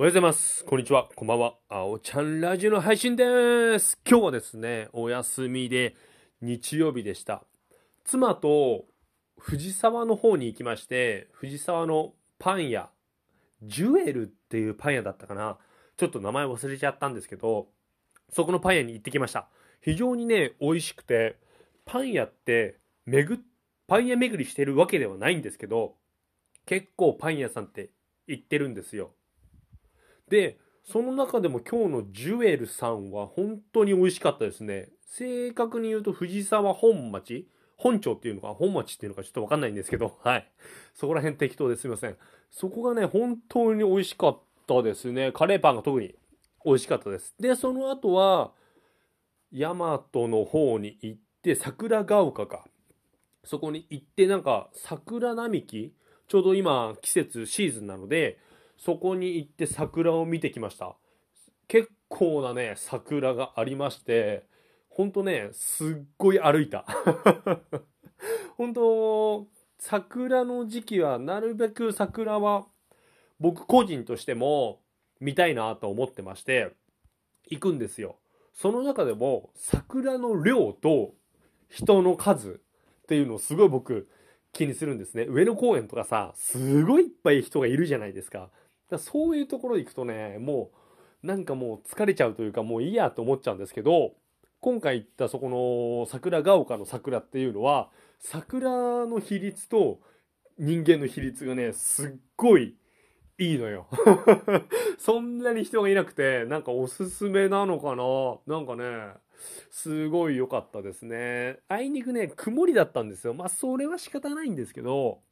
おはようございます。こんにちは。こんばんは。あおちゃんラジオの配信です。今日はですね、お休みで日曜日でした。妻と藤沢の方に行きまして、藤沢のパン屋、ジュエルっていうパン屋だったかな。ちょっと名前忘れちゃったんですけど、そこのパン屋に行ってきました。非常にね、美味しくて、パン屋って、めぐ、パン屋巡りしてるわけではないんですけど、結構パン屋さんって行ってるんですよ。で、その中でも今日のジュエルさんは本当に美味しかったですね。正確に言うと藤沢本町本町っていうのか本町っていうのかちょっとわかんないんですけど、はい。そこら辺適当ですいません。そこがね、本当に美味しかったですね。カレーパンが特に美味しかったです。で、その後は、大和の方に行って、桜ヶ丘か。そこに行って、なんか桜並木ちょうど今季節シーズンなので、そこに行って桜を見てきました。結構なね、桜がありまして、ほんとね、すっごい歩いた。本当桜の時期はなるべく桜は僕個人としても見たいなと思ってまして、行くんですよ。その中でも桜の量と人の数っていうのをすごい僕気にするんですね。上野公園とかさ、すごいいっぱい人がいるじゃないですか。だそういうところ行くとね、もうなんかもう疲れちゃうというかもういいやと思っちゃうんですけど、今回行ったそこの桜ヶ丘の桜っていうのは、桜の比率と人間の比率がね、すっごいいいのよ。そんなに人がいなくて、なんかおすすめなのかな？なんかね、すごい良かったですね。あいにくね、曇りだったんですよ。まあ、それは仕方ないんですけど、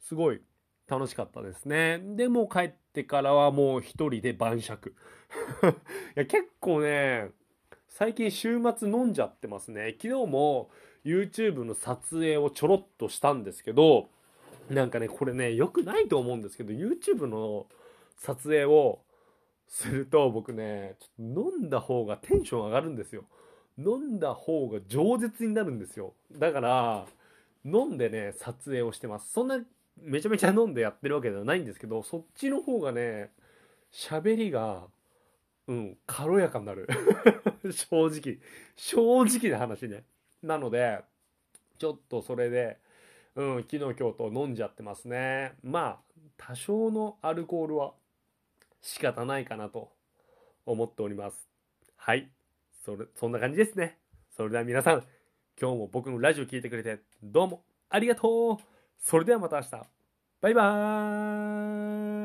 すごい楽しかったですね。でも帰ってからはもう一人で晩酌。いや、結構ね、最近週末飲んじゃってますね。昨日も YouTube の撮影をちょろっとしたんですけど、なんかね、これね、良くないと思うんですけど、YouTube の撮影をすると僕ね、ちょっと飲んだ方がテンション上がるんですよ。飲んだ方が饒舌になるんですよ。だから、飲んでね、撮影をしてます。そんな、めちゃめちゃ飲んでやってるわけではないんですけど、そっちの方がね、喋りが、うん、軽やかになる。正直。正直な話ね。なので、ちょっとそれで、うん、昨日今日と飲んじゃってますね。まあ、多少のアルコールは仕方ないかなと思っております。はい。それ、そんな感じですね。それでは皆さん、今日も僕のラジオ聞いてくれて、どうもありがとうそれではまた明日。バイバーイ